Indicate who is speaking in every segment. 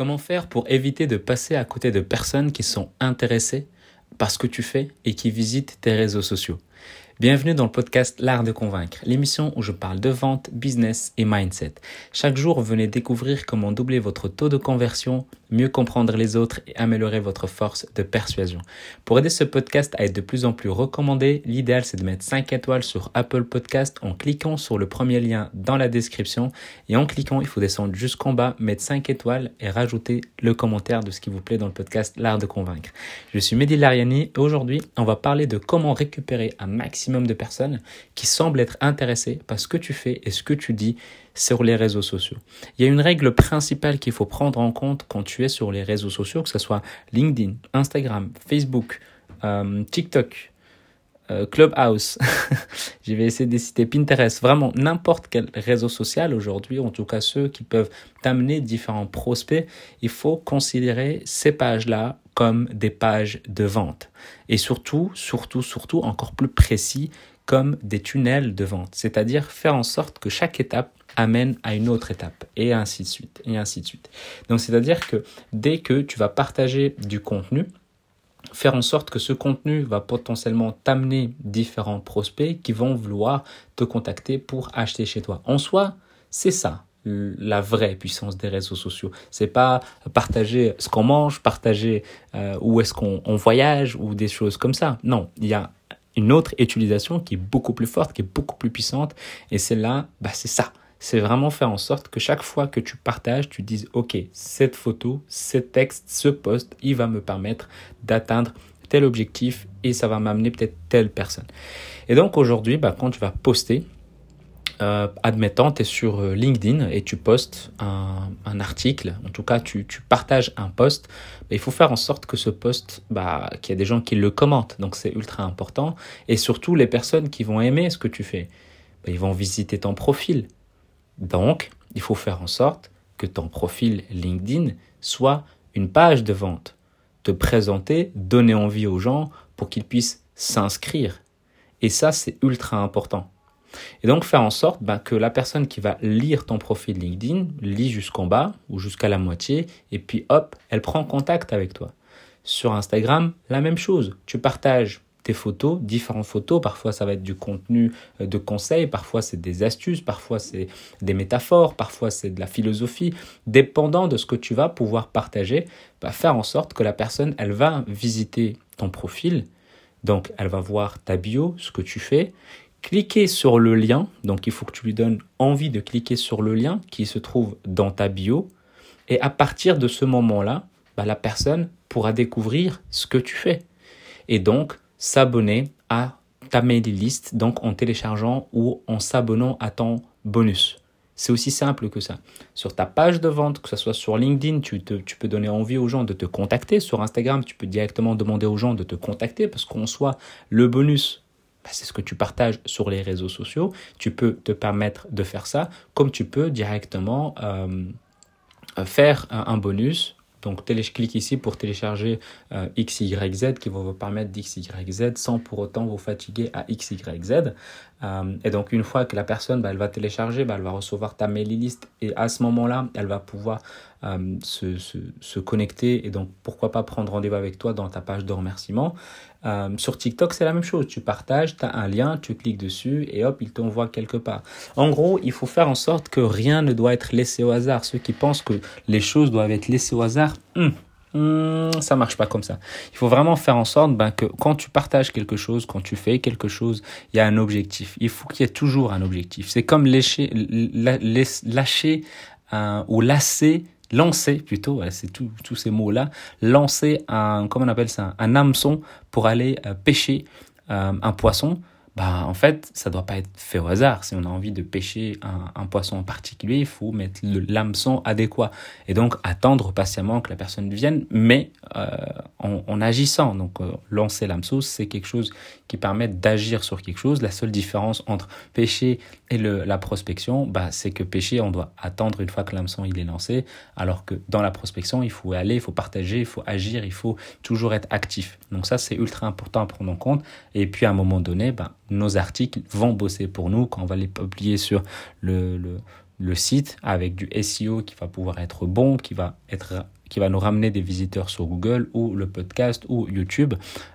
Speaker 1: Comment faire pour éviter de passer à côté de personnes qui sont intéressées par ce que tu fais et qui visitent tes réseaux sociaux? Bienvenue dans le podcast L'Art de Convaincre, l'émission où je parle de vente, business et mindset. Chaque jour, venez découvrir comment doubler votre taux de conversion, mieux comprendre les autres et améliorer votre force de persuasion. Pour aider ce podcast à être de plus en plus recommandé, l'idéal c'est de mettre 5 étoiles sur Apple Podcast en cliquant sur le premier lien dans la description et en cliquant, il faut descendre jusqu'en bas, mettre 5 étoiles et rajouter le commentaire de ce qui vous plaît dans le podcast L'Art de Convaincre. Je suis Mehdi Lariani et aujourd'hui, on va parler de comment récupérer un maximum de personnes qui semblent être intéressées par ce que tu fais et ce que tu dis sur les réseaux sociaux. Il y a une règle principale qu'il faut prendre en compte quand tu es sur les réseaux sociaux, que ce soit LinkedIn, Instagram, Facebook, euh, TikTok, euh, Clubhouse, je vais essayer de citer. Pinterest, vraiment n'importe quel réseau social aujourd'hui, en tout cas ceux qui peuvent t'amener différents prospects, il faut considérer ces pages-là comme des pages de vente. Et surtout, surtout, surtout, encore plus précis, comme des tunnels de vente. C'est-à-dire faire en sorte que chaque étape amène à une autre étape et ainsi de suite et ainsi de suite. Donc c'est-à-dire que dès que tu vas partager du contenu, faire en sorte que ce contenu va potentiellement t'amener différents prospects qui vont vouloir te contacter pour acheter chez toi. En soi, c'est ça la vraie puissance des réseaux sociaux. C'est pas partager ce qu'on mange, partager euh, où est-ce qu'on voyage ou des choses comme ça. Non, il y a une autre utilisation qui est beaucoup plus forte, qui est beaucoup plus puissante. Et celle-là, bah, c'est ça. C'est vraiment faire en sorte que chaque fois que tu partages, tu dises, OK, cette photo, ce texte, ce post, il va me permettre d'atteindre tel objectif et ça va m'amener peut-être telle personne. Et donc aujourd'hui, bah, quand tu vas poster, euh, admettons, tu es sur euh, LinkedIn et tu postes un, article, en tout cas tu, partages un post, il faut faire en sorte que ce post, bah, qu'il y a des gens qui le commentent, donc c'est ultra important. Et surtout, les personnes qui vont aimer ce que tu fais, bah, ils vont visiter ton profil. Donc, il faut faire en sorte que ton profil LinkedIn soit une page de vente, te présenter, donner envie aux gens pour qu'ils puissent s'inscrire. Et ça, c'est ultra important. Et donc faire en sorte ben, que la personne qui va lire ton profil LinkedIn lit jusqu'en bas ou jusqu'à la moitié et puis hop, elle prend contact avec toi. Sur Instagram, la même chose. Tu partages tes photos, différentes photos. Parfois, ça va être du contenu euh, de conseils, parfois, c'est des astuces, parfois, c'est des métaphores, parfois, c'est de la philosophie. Dépendant de ce que tu vas pouvoir partager, bah, faire en sorte que la personne, elle va visiter ton profil. Donc, elle va voir ta bio, ce que tu fais, cliquer sur le lien. Donc il faut que tu lui donnes envie de cliquer sur le lien qui se trouve dans ta bio. Et à partir de ce moment-là, bah, la personne pourra découvrir ce que tu fais. Et donc s'abonner à ta mailing list, donc en téléchargeant ou en s'abonnant à ton bonus. C'est aussi simple que ça. Sur ta page de vente, que ce soit sur LinkedIn, tu, peux donner envie aux gens de te contacter. Sur Instagram, tu peux directement demander aux gens de te contacter parce qu'en soit le bonus bah, c'est ce que tu partages sur les réseaux sociaux. Tu peux te permettre de faire ça, comme tu peux directement euh, faire un, bonus. Donc, clique ici pour télécharger euh, XYZ qui va vous permettre d'XYZ sans pour autant vous fatiguer à XYZ. Euh, et donc, une fois que la personne, bah, elle va télécharger, bah, elle va recevoir ta mailing list et à ce moment-là, elle va pouvoir euh, se, se, se, connecter et donc pourquoi pas prendre rendez-vous avec toi dans ta page de remerciement. Euh, sur TikTok, c'est la même chose. Tu partages, tu as un lien, tu cliques dessus et hop, il t'envoie quelque part. En gros, il faut faire en sorte que rien ne doit être laissé au hasard. Ceux qui pensent que les choses doivent être laissées au hasard, hum, Hmm, ça marche pas comme ça. Il faut vraiment faire en sorte ben, que quand tu partages quelque chose, quand tu fais quelque chose, il y a un objectif. Il faut qu'il y ait toujours un objectif. C'est comme lâcher, lâcher ou lasser, lancer plutôt, c'est tous ces mots-là, lancer un, comment on appelle ça, un hameçon pour aller euh, pêcher euh, un poisson bah, en fait, ça ne doit pas être fait au hasard. Si on a envie de pêcher un, poisson en particulier, il faut mettre l'hameçon adéquat. Et donc, attendre patiemment que la personne vienne, mais euh, en, agissant. Donc, lancer l'hameçon, c'est quelque chose qui permet d'agir sur quelque chose. La seule différence entre pêcher et la prospection, bah, c'est que pêcher, on doit attendre une fois que l'hameçon il est lancé, alors que dans la prospection, il faut aller, il faut partager, il faut agir, il faut toujours être actif. Donc ça, c'est ultra important à prendre en compte. Et puis, à un moment donné, bah, nos articles vont bosser pour nous quand on va les publier sur le site avec du SEO qui va pouvoir être bon, qui va être qui va nous ramener des visiteurs sur Google ou le podcast ou YouTube.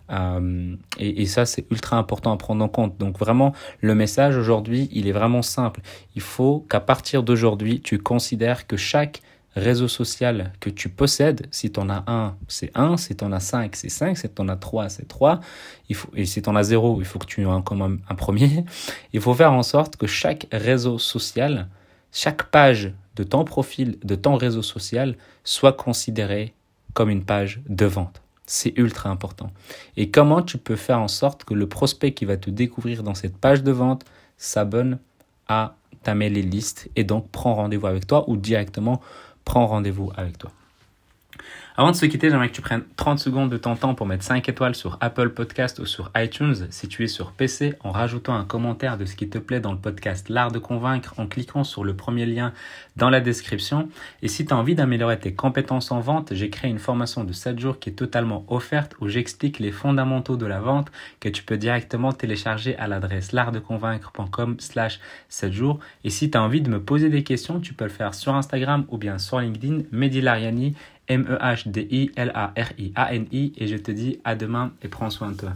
Speaker 1: Euh, et, ça, c'est ultra important à prendre en compte. Donc vraiment, le message aujourd'hui, il est vraiment simple. Il faut qu'à partir d'aujourd'hui, tu considères que chaque réseau social que tu possèdes, si tu en as un, c'est un, si tu en as cinq, c'est cinq, si tu en as trois, c'est trois, il faut, et si tu en as zéro, il faut que tu aies un comme un, premier. Il faut faire en sorte que chaque réseau social, chaque page de ton profil, de ton réseau social, soit considérée comme une page de vente. C'est ultra important. Et comment tu peux faire en sorte que le prospect qui va te découvrir dans cette page de vente s'abonne à ta mailing list et donc prend rendez-vous avec toi ou directement prends rendez-vous avec toi? Avant de se quitter, j'aimerais que tu prennes 30 secondes de ton temps pour mettre 5 étoiles sur Apple Podcast ou sur iTunes si tu es sur PC en rajoutant un commentaire de ce qui te plaît dans le podcast L'Art de Convaincre en cliquant sur le premier lien dans la description. Et si tu as envie d'améliorer tes compétences en vente, j'ai créé une formation de 7 jours qui est totalement offerte où j'explique les fondamentaux de la vente que tu peux directement télécharger à l'adresse l'artdeconvaincre.com slash 7 jours. Et si tu as envie de me poser des questions, tu peux le faire sur Instagram ou bien sur LinkedIn, Mehdi Lariani M-E-H-D-I-L-A-R-I-A-N-I et je te dis à demain et prends soin de toi.